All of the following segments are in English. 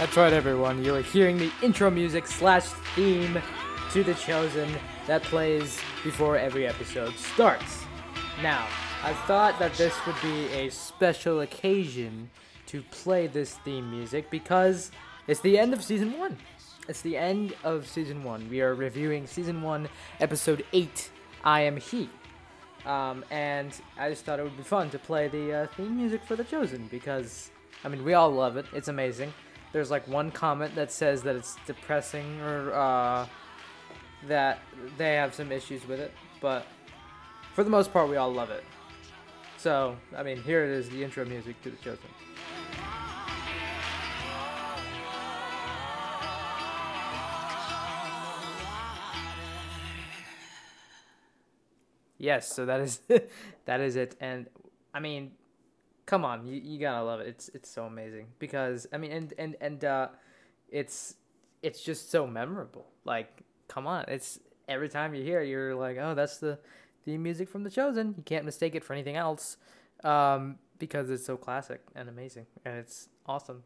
That's right, everyone. You are hearing the intro music slash theme to The Chosen that plays before every episode starts. Now, I thought that this would be a special occasion to play this theme music because it's the end of season one. It's the end of season one. We are reviewing season one, episode eight. I am he. Um, and I just thought it would be fun to play the uh, theme music for The Chosen because, I mean, we all love it. It's amazing. There's like one comment that says that it's depressing or uh, that they have some issues with it, but for the most part, we all love it. So, I mean, here it is the intro music to The Chosen. Yes, so that is that is it, and I mean, come on, you, you gotta love it. It's it's so amazing because I mean, and and and uh, it's it's just so memorable. Like, come on, it's every time you hear it, you're like, oh, that's the theme music from The Chosen. You can't mistake it for anything else, um, because it's so classic and amazing, and it's awesome.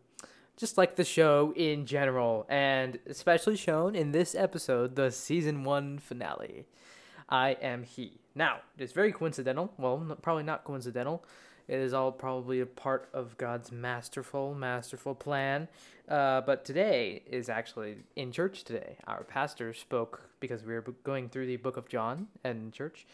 Just like the show in general, and especially shown in this episode, the season one finale. I am he. Now, it's very coincidental. Well, probably not coincidental. It is all probably a part of God's masterful, masterful plan. Uh, but today is actually in church today. Our pastor spoke because we were going through the book of John in church.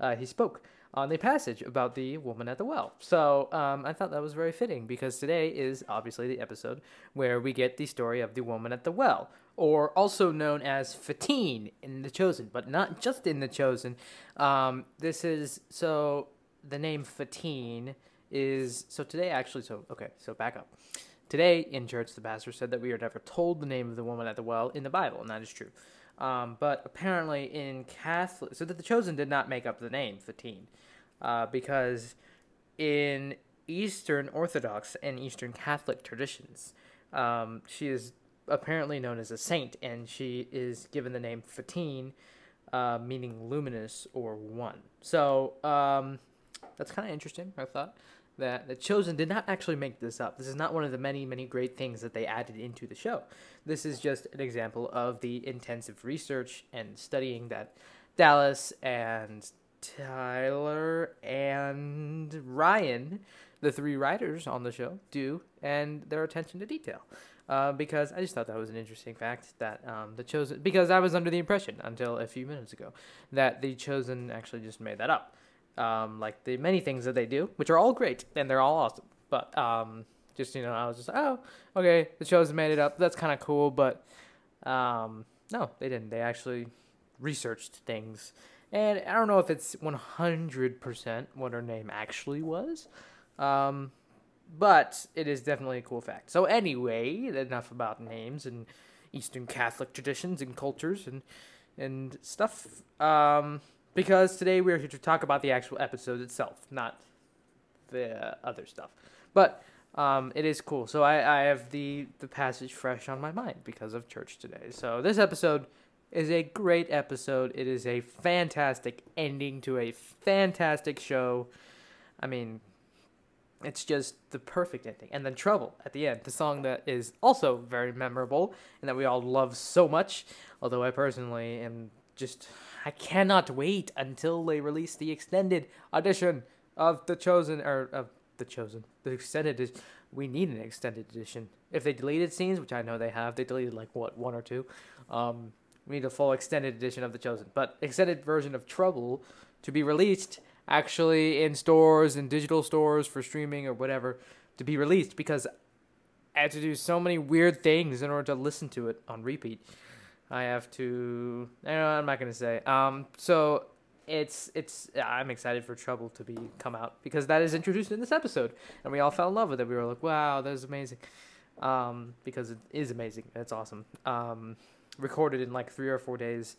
Uh, he spoke on the passage about the woman at the well. So um, I thought that was very fitting because today is obviously the episode where we get the story of the woman at the well, or also known as Photina in The Chosen, but not just in The Chosen. Um, this is so the name Photina is so today actually. So okay, so back up. Today in church, the pastor said that we are never told the name of the woman at the well in the Bible, and that is true. Um, but apparently in Catholic, so that the chosen did not make up the name Photina, uh, because in Eastern Orthodox and Eastern Catholic traditions, um, she is apparently known as a saint, and she is given the name Photina, uh, meaning luminous or one. So um, that's kind of interesting. I thought that the chosen did not actually make this up. This is not one of the many, many great things that they added into the show. This is just an example of the intensive research and studying that Dallas and Tyler and Ryan, the three writers on the show, do, and their attention to detail. Uh, because I just thought that was an interesting fact that um, the chosen. Because I was under the impression until a few minutes ago that the chosen actually just made that up. Um, like the many things that they do, which are all great and they're all awesome. But um, just you know, I was just oh, okay, the show's made it up. That's kind of cool, but um, no, they didn't. They actually researched things, and I don't know if it's one hundred percent what her name actually was. Um, but it is definitely a cool fact. So anyway, enough about names and Eastern Catholic traditions and cultures and and stuff. Um, because today we're here to talk about the actual episode itself, not the other stuff. But um, it is cool. So I, I have the the passage fresh on my mind because of church today. So this episode is a great episode. It is a fantastic ending to a fantastic show. I mean, it's just the perfect ending. And then Trouble at the end, the song that is also very memorable and that we all love so much. Although I personally am just, I cannot wait until they release the extended edition of The Chosen, or of The Chosen, the extended edition. We need an extended edition. If they deleted scenes, which I know they have, they deleted like what, one or two. Um, we need a full extended edition of The Chosen. But extended version of Trouble to be released actually in stores and digital stores for streaming or whatever to be released because I had to do so many weird things in order to listen to it on repeat. I have to. Know, I'm not gonna say. Um, so it's it's. I'm excited for Trouble to be come out because that is introduced in this episode, and we all fell in love with it. We were like, wow, that is amazing, um, because it is amazing. It's awesome. Um, recorded in like three or four days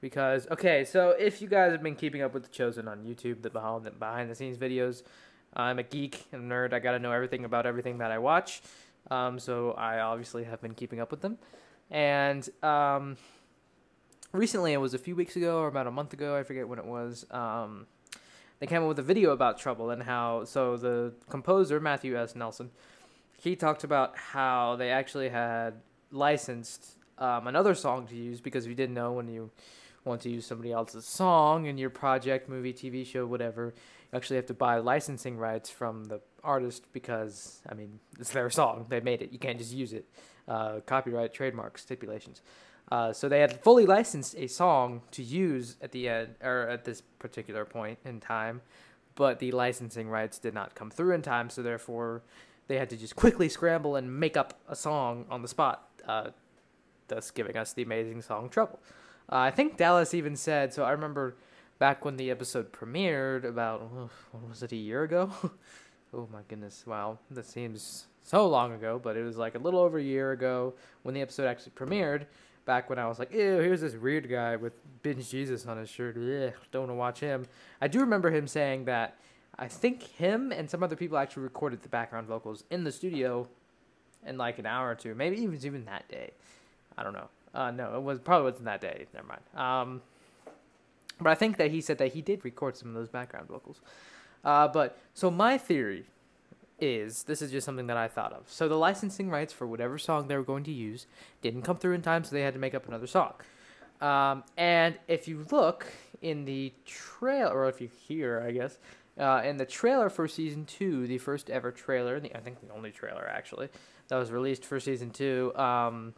because okay so if you guys have been keeping up with the chosen on youtube the behind the, behind the scenes videos i'm a geek and nerd i gotta know everything about everything that i watch um, so i obviously have been keeping up with them and um, recently it was a few weeks ago or about a month ago i forget when it was um, they came up with a video about trouble and how so the composer matthew s. Nelson he talked about how they actually had licensed um, another song to use because we didn't know when you want to use somebody else's song in your project, movie, TV show, whatever, you actually have to buy licensing rights from the artist because, I mean, it's their song. They made it. You can't just use it. Uh, copyright, trademark stipulations. Uh, so they had fully licensed a song to use at the end or at this particular point in time, but the licensing rights did not come through in time. So therefore, they had to just quickly scramble and make up a song on the spot, uh, thus giving us the amazing song "Trouble." Uh, I think Dallas even said so. I remember back when the episode premiered about what was it a year ago? oh my goodness! Wow, that seems so long ago, but it was like a little over a year ago when the episode actually premiered back when I was like, ew, here's this weird guy with binge Jesus on his shirt. Ugh, don't want to watch him. I do remember him saying that I think him and some other people actually recorded the background vocals in the studio in like an hour or two. Maybe even even that day. I don't know. Uh, no, it was probably wasn't that day. Never mind. Um, but I think that he said that he did record some of those background vocals. Uh, but so my theory is this is just something that I thought of. So the licensing rights for whatever song they were going to use didn't come through in time, so they had to make up another song. Um, and if you look in the trailer, or if you hear, I guess, uh, in the trailer for season two, the first ever trailer, the, I think the only trailer actually that was released for season two, um,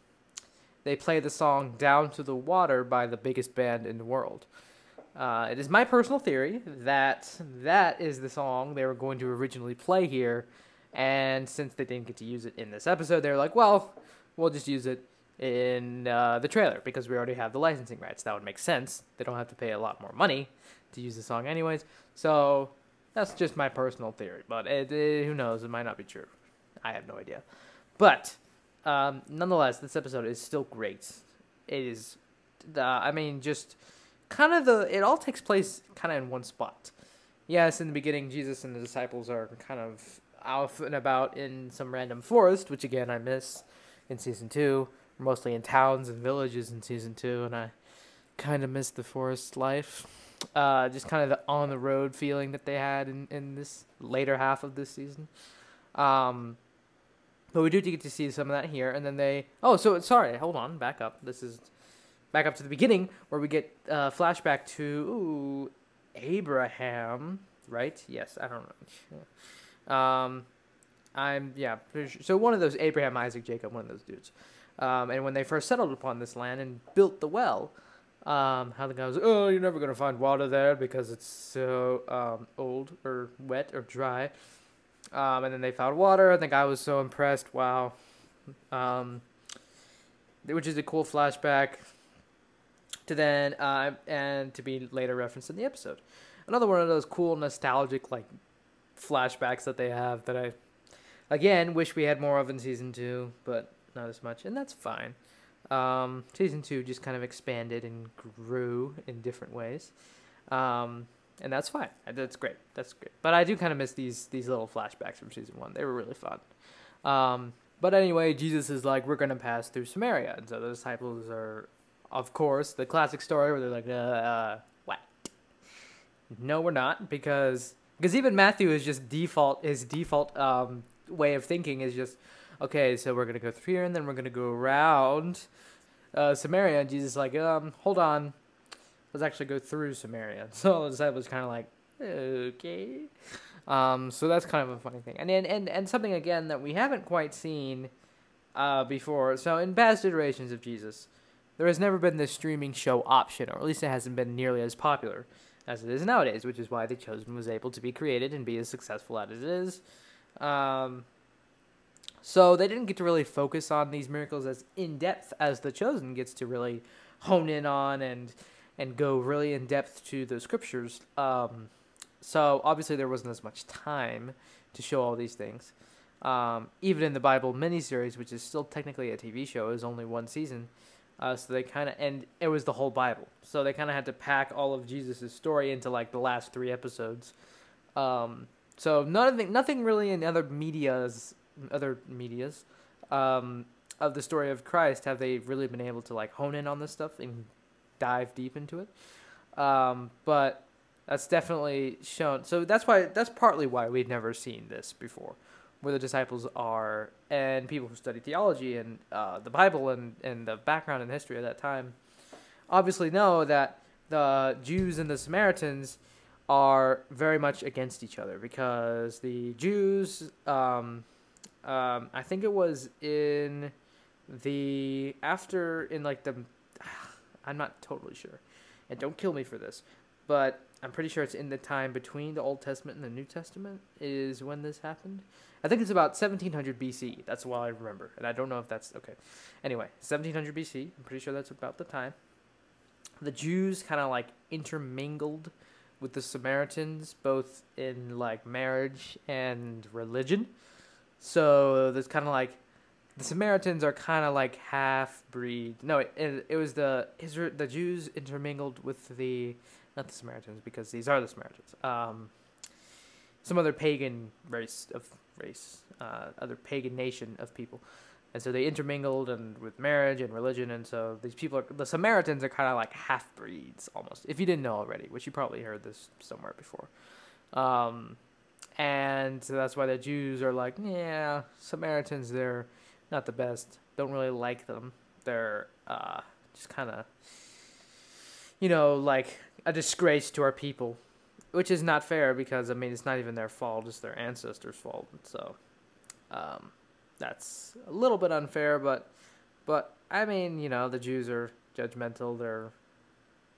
they play the song "Down to the Water" by the biggest band in the world. Uh, it is my personal theory that that is the song they were going to originally play here, and since they didn't get to use it in this episode, they're like, well, we'll just use it in uh, the trailer because we already have the licensing rights. That would make sense. They don't have to pay a lot more money to use the song, anyways. So that's just my personal theory, but it, it, who knows? It might not be true. I have no idea. But um, nonetheless, this episode is still great. It is, uh, I mean, just kind of the it all takes place kind of in one spot. Yes, in the beginning, Jesus and the disciples are kind of out and about in some random forest, which again I miss in season two. mostly in towns and villages in season two, and I kind of miss the forest life. Uh, just kind of the on the road feeling that they had in, in this later half of this season. Um, but we do get to see some of that here, and then they. Oh, so sorry, hold on, back up. This is back up to the beginning where we get uh, flashback to ooh, Abraham, right? Yes, I don't know. Um, I'm yeah. Sure. So one of those Abraham, Isaac, Jacob, one of those dudes. Um, and when they first settled upon this land and built the well, um, how the guy was, oh, you're never gonna find water there because it's so um, old or wet or dry. Um, and then they found water, and the guy was so impressed. Wow. Um, which is a cool flashback to then uh, and to be later referenced in the episode. Another one of those cool nostalgic like flashbacks that they have that I again wish we had more of in season two, but not as much, and that's fine. Um, season two just kind of expanded and grew in different ways, um, and that's fine. That's great. That's great. But I do kind of miss these these little flashbacks from season one. They were really fun. Um, but anyway, Jesus is like, we're gonna pass through Samaria, and so the disciples are of course, the classic story where they're like, uh, uh, what? No, we're not, because because even Matthew is just default his default um, way of thinking is just okay. So we're gonna go through here, and then we're gonna go around uh, Samaria. And Jesus is like, um, hold on, let's actually go through Samaria. So the disciples kind of like, okay. Um, so that's kind of a funny thing, and and and, something again that we haven't quite seen uh, before. So in past iterations of Jesus, there has never been this streaming show option, or at least it hasn't been nearly as popular as it is nowadays, which is why The Chosen was able to be created and be as successful as it is. Um, so they didn't get to really focus on these miracles as in depth as The Chosen gets to really hone in on and and go really in depth to the scriptures. Um, so obviously there wasn't as much time to show all these things. Um, even in the Bible miniseries, which is still technically a TV show, is only one season. Uh, so they kind of and it was the whole Bible. So they kind of had to pack all of Jesus' story into like the last three episodes. Um, so nothing, nothing really in other media's, other media's, um, of the story of Christ have they really been able to like hone in on this stuff and dive deep into it. Um, but that's definitely shown. So that's why that's partly why we'd never seen this before, where the disciples are, and people who study theology and uh, the Bible and, and the background and history of that time obviously know that the Jews and the Samaritans are very much against each other because the Jews, um, um, I think it was in the after in like the, I'm not totally sure, and don't kill me for this, but I'm pretty sure it's in the time between the Old Testament and the New Testament is when this happened. I think it's about 1700 BC. That's what I remember, and I don't know if that's okay. Anyway, 1700 BC. I'm pretty sure that's about the time. The Jews kind of like intermingled with the Samaritans, both in like marriage and religion. So there's kind of like the Samaritans are kind of like half breed. No, it, it was the Israel, the Jews intermingled with the not the Samaritans because these are the Samaritans. Um, some other pagan race of race, uh, other pagan nation of people, and so they intermingled and with marriage and religion, and so these people are the Samaritans are kind of like half breeds almost. If you didn't know already, which you probably heard this somewhere before, um, and so that's why the Jews are like, yeah, Samaritans they're not the best. Don't really like them. They're uh, just kind of, you know, like a disgrace to our people, which is not fair because I mean it's not even their fault; it's their ancestors' fault. So, um, that's a little bit unfair, but but I mean, you know, the Jews are judgmental. They're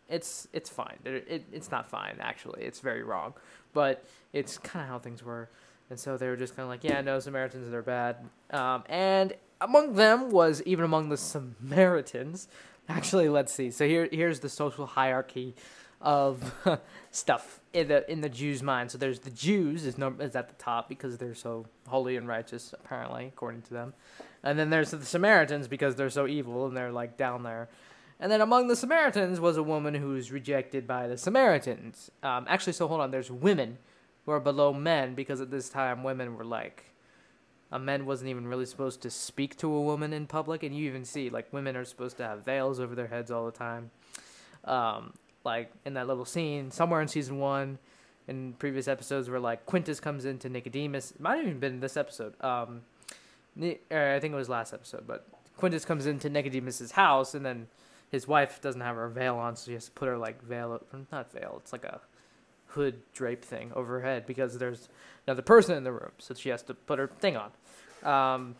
it's it's fine. It, it's not fine actually. It's very wrong, but it's kind of how things were. And so they were just kind of like, yeah, no, Samaritans they're bad. Um, and among them was even among the Samaritans. Actually, let's see. So here here's the social hierarchy of stuff in the in the Jews' mind. So there's the Jews is is at the top because they're so holy and righteous, apparently, according to them. And then there's the Samaritans because they're so evil and they're like down there. And then among the Samaritans was a woman who's rejected by the Samaritans. Um, actually, so hold on. There's women who are below men because at this time women were like a man wasn't even really supposed to speak to a woman in public and you even see like women are supposed to have veils over their heads all the time um, like in that little scene somewhere in season one in previous episodes where like quintus comes into nicodemus it might have even been this episode um, er, i think it was last episode but quintus comes into nicodemus's house and then his wife doesn't have her veil on so she has to put her like veil not veil it's like a hood drape thing over her head because there's another person in the room, so she has to put her thing on. Um,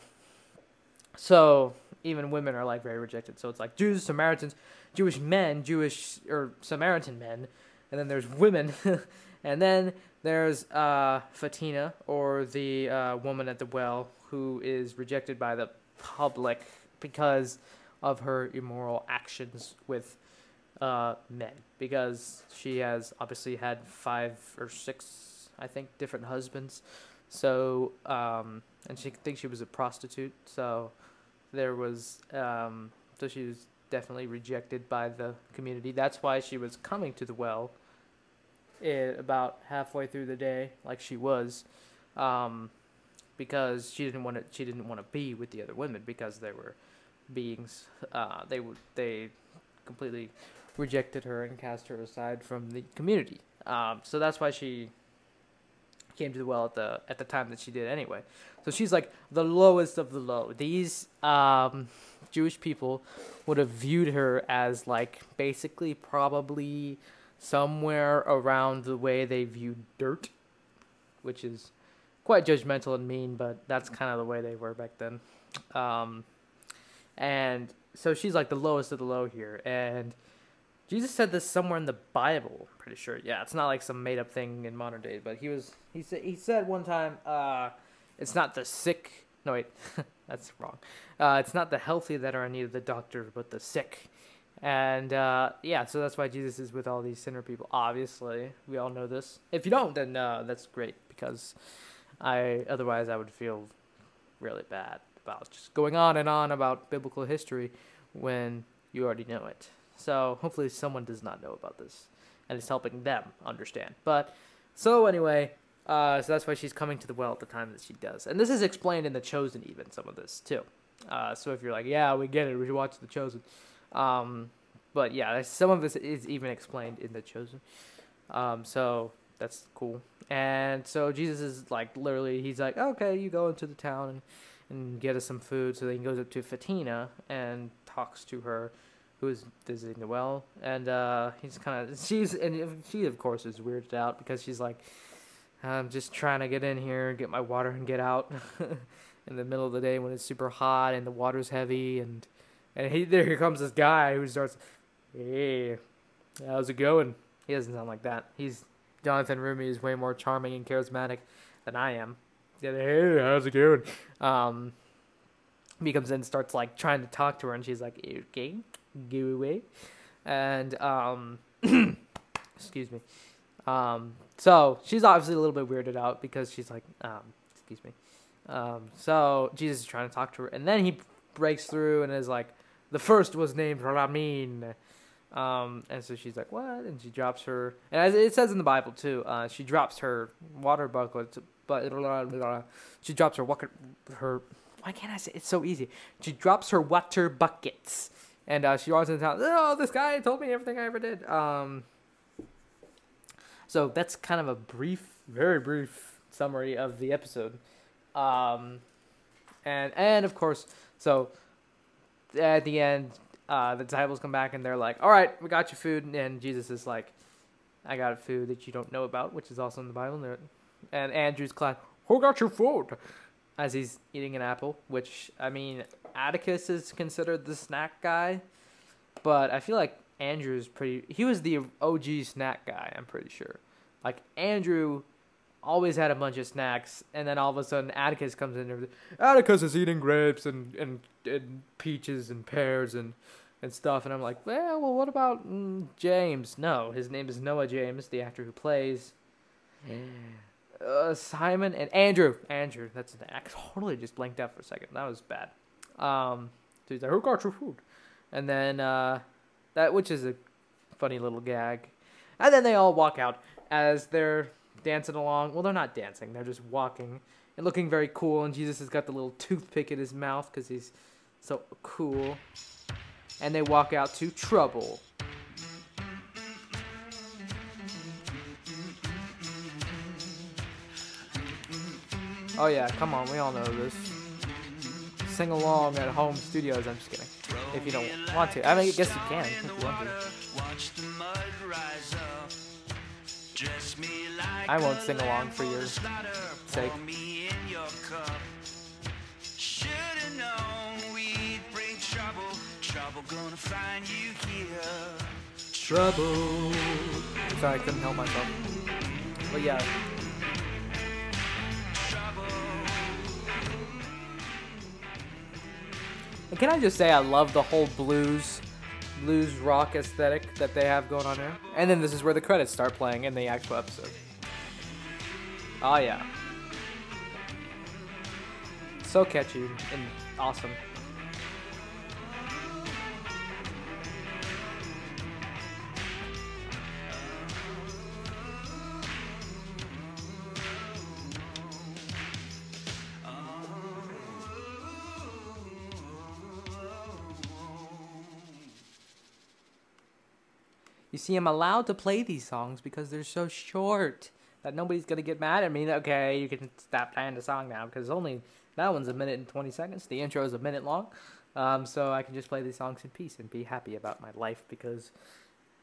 so even women are like very rejected. So it's like Jews, Samaritans, Jewish men, Jewish or Samaritan men, and then there's women, and then there's uh, Photina or the uh, woman at the well who is rejected by the public because of her immoral actions with uh, men because she has obviously had five or six, I think, different husbands. So, um, and she thinks she was a prostitute. So, there was, um, so she was definitely rejected by the community. That's why she was coming to the well it, about halfway through the day, like she was, um, because she didn't want to. She didn't want to be with the other women because they were beings. Uh, they would they completely rejected her and cast her aside from the community. Um, so that's why she came to the well at the at the time that she did anyway. So she's like the lowest of the low. These um, Jewish people would have viewed her as like basically probably somewhere around the way they viewed dirt, which is quite judgmental and mean, but that's kind of the way they were back then. Um, and so she's like the lowest of the low here, and Jesus said this somewhere in the Bible. I'm pretty sure. Yeah, it's not like some made up thing in modern day. But he was he said he said one time, uh, it's not the sick. No wait, that's wrong. Uh, it's not the healthy that are in need of the doctor, but the sick. And uh, yeah, so that's why Jesus is with all these sinner people. Obviously, we all know this. If you don't, then uh, that's great because I otherwise I would feel really bad about just going on and on about biblical history when you already know it. So hopefully someone does not know about this and it's helping them understand. But so anyway, uh, so that's why she's coming to the well at the time that she does. And this is explained in The Chosen, even some of this too. Uh, so if you're like, yeah, we get it, we should watch The Chosen. Um, but yeah, some of this is even explained in The Chosen. Um, so that's cool. And so Jesus is like literally, he's like, okay, you go into the town and, and get us some food. So then he goes up to Photina and talks to her, who is visiting the well. And uh, he's kind of, she's, and she of course is weirded out because she's like, I'm just trying to get in here, get my water and get out in the middle of the day when it's super hot and the water's heavy. And, and he, there here comes this guy who starts, hey, how's it going? He doesn't sound like that. He's Jonathan Roumie is way more charming and charismatic than I am. Hey, how's it going? Um, he comes in and starts like trying to talk to her, and she's like, "Okay, go away," and um, excuse me. Um, so she's obviously a little bit weirded out because she's like, um, excuse me. Um, so Jesus is trying to talk to her, and then he breaks through and is like, "The first was named Ramin." Um, and so she's like, "What?" And she drops her, and as it says in the Bible too, uh, she drops her water bucket, but she drops her water, her. Why can't I say it's so easy? She drops her water buckets, and uh, she runs into town. Oh, this guy told me everything I ever did. Um, so that's kind of a brief, very brief summary of the episode. Um, and and of course, so at the end, uh, the disciples come back and they're like, "All right, we got your food," and Jesus is like, "I got food that you don't know about," which is also in the Bible. And Andrew's class, "Who got your food?" As he's eating an apple, which I mean, Atticus is considered the snack guy, but I feel like Andrew's pretty. He was the OG snack guy. I'm pretty sure. Like Andrew always had a bunch of snacks, and then all of a sudden Atticus comes in. And Atticus is eating grapes and, and, and peaches and pears and and stuff. And I'm like, well, well, what about mm, James? No, his name is Noah James, the actor who plays uh, Simon and Andrew. Andrew, that's I totally just blanked out for a second. That was bad. Um, so he's like, who got your food? And then uh, that, which is a funny little gag. And then they all walk out as they're dancing along. Well, they're not dancing; they're just walking and looking very cool. And Jesus has got the little toothpick in his mouth because he's so cool and they walk out to trouble. Oh yeah, come on, we all know this. Sing along at home studios. I'm just kidding. If you don't want to, I mean, I guess you can if you want to. I won't sing along for your sake. trouble gonna find you here. Trouble. Sorry, I couldn't help myself. But yeah. And can I just say I love the whole blues blues rock aesthetic that they have going on here. And then this is where the credits start playing in the actual episode. Oh yeah. So catchy and awesome. You see, I'm allowed to play these songs because they're so short that nobody's gonna get mad at me. Okay, you can stop playing the song now because only that one's a minute and 20 seconds. The intro is a minute long, um, so I can just play these songs in peace and be happy about my life because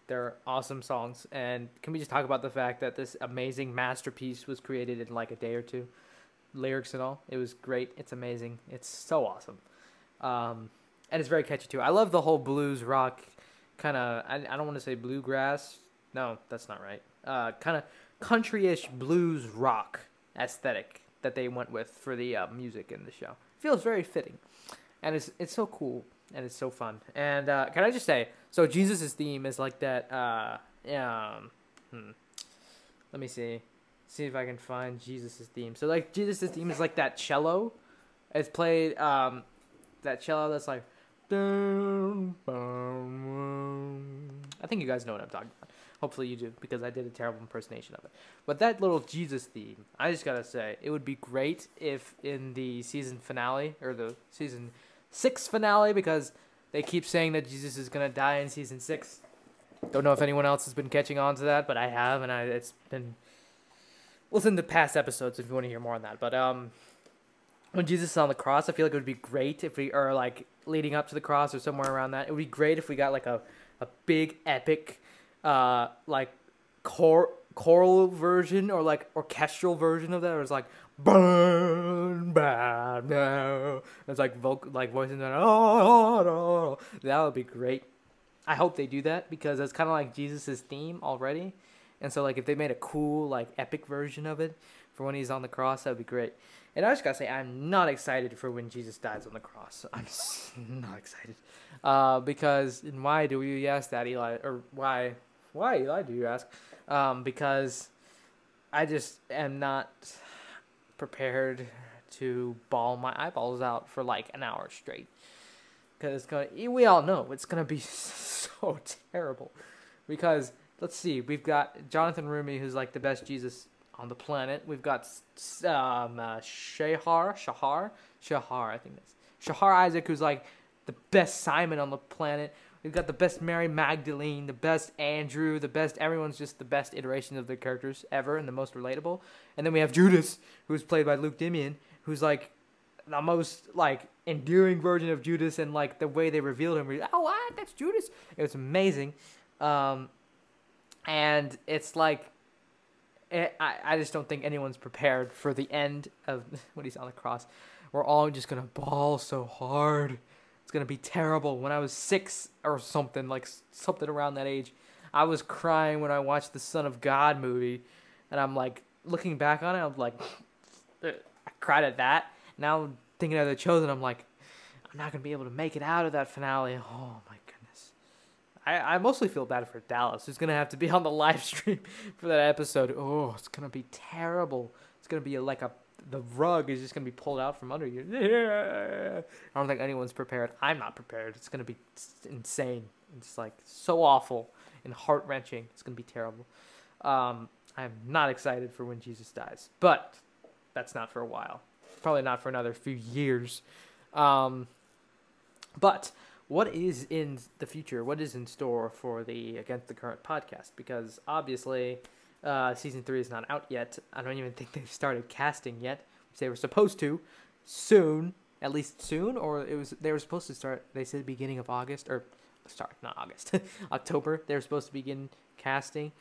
they're awesome songs. And can we just talk about the fact that this amazing masterpiece was created in like a day or two, lyrics and all? It was great. It's amazing. It's so awesome. Um, and it's very catchy too. I love the whole blues rock kind of I, I don't want to say bluegrass. No, that's not right. Uh, kind of country-ish blues rock aesthetic that they went with for the uh, music in the show. Feels very fitting, and it's it's so cool and it's so fun. And uh, can I just say, so Jesus's theme is like that. Uh, um, hmm. Let me see, see if I can find Jesus's theme. So like Jesus's theme is like that cello. It's played um, that cello that's like I think you guys know what I'm talking about. Hopefully you do, because I did a terrible impersonation of it. But that little Jesus theme, I just gotta say, it would be great if in the season finale, or the season six finale, because they keep saying that Jesus is gonna die in season six. Don't know if anyone else has been catching on to that, but I have, and I it's been listen to past episodes if you want to hear more on that. But um, when Jesus is on the cross, I feel like it would be great if we are like leading up to the cross or somewhere around that. It would be great if we got like a a big epic, uh, like cor- choral version or like orchestral version of that. It was like burn bad now. It's like vocal, like voicing that. Oh, oh, that would be great. I hope they do that because that's kind of like Jesus's theme already. And so like if they made a cool like epic version of it for when he's on the cross, that'd be great. And I just gotta say, I'm not excited for when Jesus dies on the cross. I'm not excited uh, because why do you ask that, Eli? Or why why Eli do you ask? Um, because I just am not prepared to bawl my eyeballs out for like an hour straight. Because it's gonna, we all know it's gonna be so terrible. Because let's see, we've got Jonathan Roumie, who's like the best Jesus on the planet. We've got um, uh, Shahar, Shahar, Shahar, I think that's Shahar Isaac, who's like the best Simon on the planet. We've got the best Mary Magdalene, the best Andrew, the best everyone's just the best iteration of their characters ever and the most relatable. And then we have Judas, who's played by Luke Dimyan, who's like the most like endearing version of Judas and like the way they revealed him. Oh, what? That's Judas. It was amazing. Um, and it's like Eh, I, I just don't think anyone's prepared for the end of when he's on the cross. We're all just gonna bawl so hard. It's gonna be terrible. When I was six or something, like something around that age, I was crying when I watched the Son of God movie, and I'm like looking back on it, I'm like, uh, I cried at that. Now thinking of the Chosen, I'm like, I'm not gonna be able to make it out of that finale. Oh. I, I mostly feel bad for Dallas, who's gonna have to be on the live stream for that episode. Oh, it's gonna be terrible. It's gonna be like a the rug is just gonna be pulled out from under you. I don't think anyone's prepared. I'm not prepared. It's gonna be insane. It's like so awful and heart wrenching. It's gonna be terrible. Um, I'm not excited for when Jesus dies, but that's not for a while. Probably not for another few years. Um, but what is in the future? What is in store for the Against the Current podcast? Because obviously uh, season three is not out yet. I don't even think they've started casting yet, which they were supposed to soon, at least soon, or it was they were supposed to start. They said beginning of August or sorry, not August, October. They were supposed to begin casting.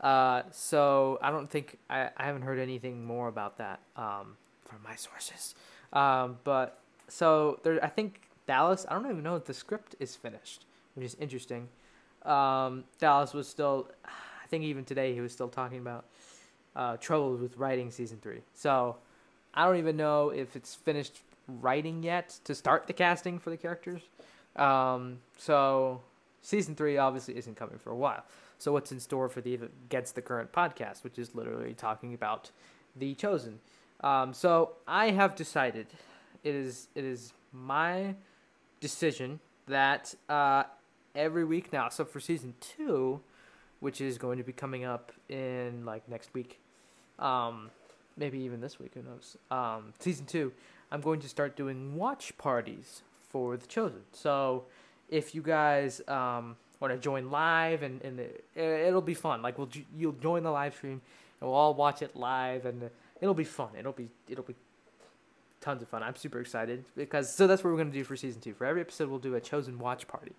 Uh, so I don't think I, I haven't heard anything more about that um, from my sources. Um, but so there, I think Dallas. I don't even know if the script is finished, which is interesting. Um, Dallas was still I think even today he was still talking about uh, troubles with writing season three. So I don't even know if it's finished writing yet to start the casting for the characters. Um, so season three obviously isn't coming for a while. So what's in store for the gets the Current podcast, which is literally talking about the Chosen. Um, so I have decided it is it is my decision that uh, every week now. So for season two, which is going to be coming up in like next week, um, maybe even this week. Who knows? Um, season two, I'm going to start doing watch parties for the Chosen. So if you guys um, want to join live and, and it'll be fun. Like we'll you'll join the live stream and we'll all watch it live and it'll be fun. It'll be it'll be tons of fun. I'm super excited because so that's what we're gonna do for season two. For every episode, we'll do a chosen watch party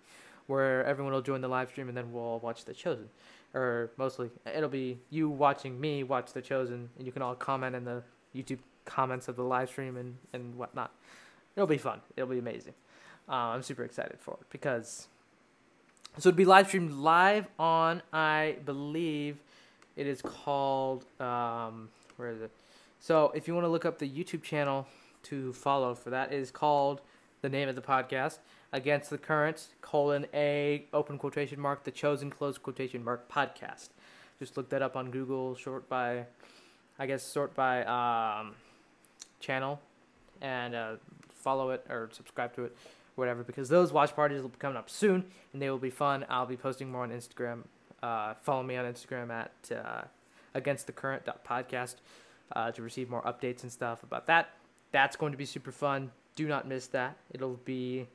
where everyone will join the live stream and then we'll watch The Chosen. Or mostly, it'll be you watching me watch The Chosen, and you can all comment in the YouTube comments of the live stream and, and whatnot. It'll be fun. It'll be amazing. Uh, I'm super excited for it because so it'll be live streamed live on I believe it is called um, where is it? So if you want to look up the YouTube channel to follow for that is called the name of the podcast against the current colon a open quotation mark the chosen close quotation mark podcast. Just look that up on google short by i guess sort by um, channel and uh, follow it or subscribe to it whatever because those watch parties will be coming up soon and they will be fun. I'll be posting more on instagram uh, follow me on instagram at uh, against the current podcast uh, to receive more updates and stuff about that that's going to be super fun do not miss that it'll be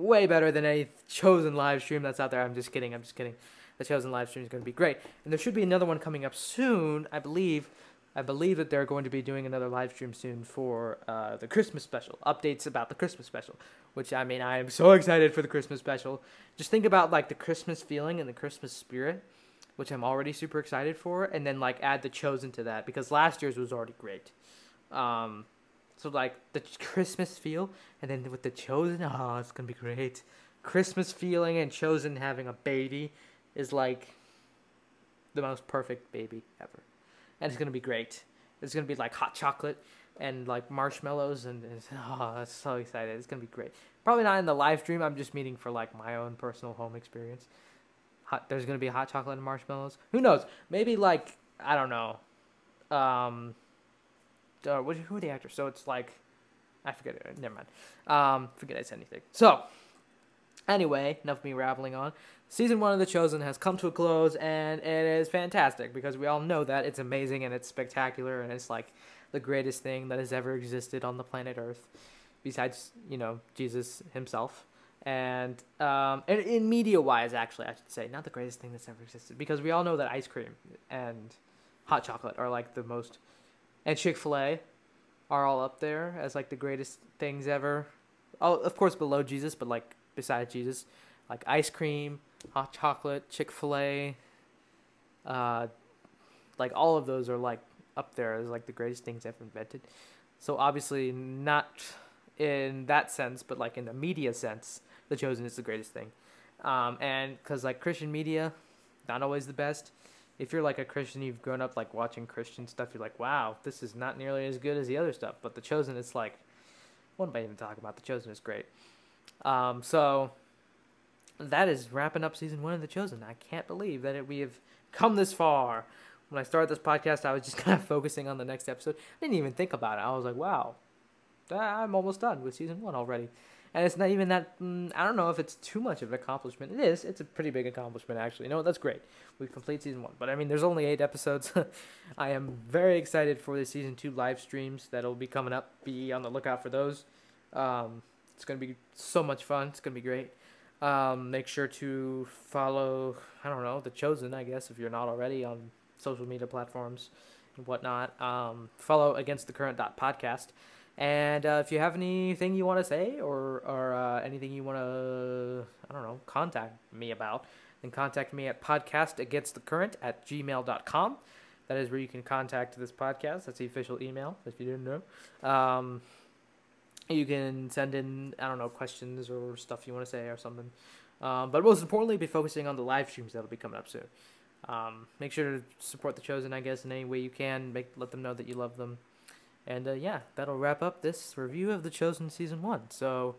way better than any chosen live stream that's out there. I'm just kidding. I'm just kidding. The chosen live stream is going to be great, and there should be another one coming up soon, I believe, I believe that they're going to be doing another live stream soon for uh, the Christmas special, updates about the Christmas special, which I mean, I am so excited for the Christmas special. Just think about like the Christmas feeling and the Christmas spirit, which I'm already super excited for, and then like add the Chosen to that because last year's was already great. Um, so like the Christmas feel, and then with the Chosen, oh, it's gonna be great. Christmas feeling and Chosen having a baby is like the most perfect baby ever and it's gonna be great. It's gonna be like hot chocolate and like marshmallows, and, and oh, I'm so excited! It's gonna be great. Probably not in the live stream. I'm just meeting for like my own personal home experience. Hot, there's gonna be hot chocolate and marshmallows. Who knows? Maybe like I don't know. Um, uh, what, who are the actors? So it's like I forget it. Never mind. Um, forget I said anything. So Anyway, enough of me rambling on. Season one of The Chosen has come to a close, and it is fantastic because we all know that it's amazing and it's spectacular and it's like the greatest thing that has ever existed on the planet Earth, besides you know Jesus himself. And um, and in media wise, actually, I should say, not the greatest thing that's ever existed because we all know that ice cream and hot chocolate are like the most, and Chick Fil A are all up there as like the greatest things ever. Oh, of course, below Jesus, but like beside Jesus, like ice cream, hot chocolate, Chick Fil A. Uh, like all of those are like up there as like the greatest things ever invented. So obviously not in that sense, but like in the media sense, The Chosen is the greatest thing. Um, and because like Christian media, not always the best. If you're like a Christian, you've grown up like watching Christian stuff, you're like, wow, this is not nearly as good as the other stuff. But The Chosen, it's like, what am I even talking about? The Chosen is great. Um, so that is wrapping up season one of The Chosen. I can't believe that it, we have come this far. When I started this podcast, I was just kind of focusing on the next episode. I didn't even think about it. I was like, wow, I'm almost done with season one already. And it's not even that, mm, I don't know if it's too much of an accomplishment. It is. It's a pretty big accomplishment, actually. You know, that's great. We complete season one. But I mean, there's only eight episodes. I am very excited for the season two live streams that'll be coming up. Be on the lookout for those. Um, it's going to be so much fun. It's going to be great. Um, make sure to follow, I don't know, The Chosen, I guess, if you're not already on social media platforms and whatnot. Um, follow Against the Current podcast. And uh, if you have anything you want to say or, or uh, anything you want to, I don't know, contact me about, then contact me at podcastagainstthecurrent at gmail.com. That is where you can contact this podcast. That's the official email, if you didn't know. Um, you can send in I don't know questions or stuff you want to say or something. Um, but most importantly, be focusing on the live streams that'll be coming up soon. Um, make sure to support the chosen, I guess, in any way you can. Make let them know that you love them. And uh, yeah, that'll wrap up this review of the chosen season one. So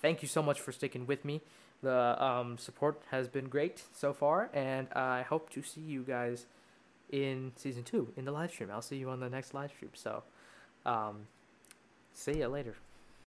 thank you so much for sticking with me. The um, support has been great so far, and I hope to see you guys in season two in the live stream. I'll see you on the next live stream. So, um, see you later.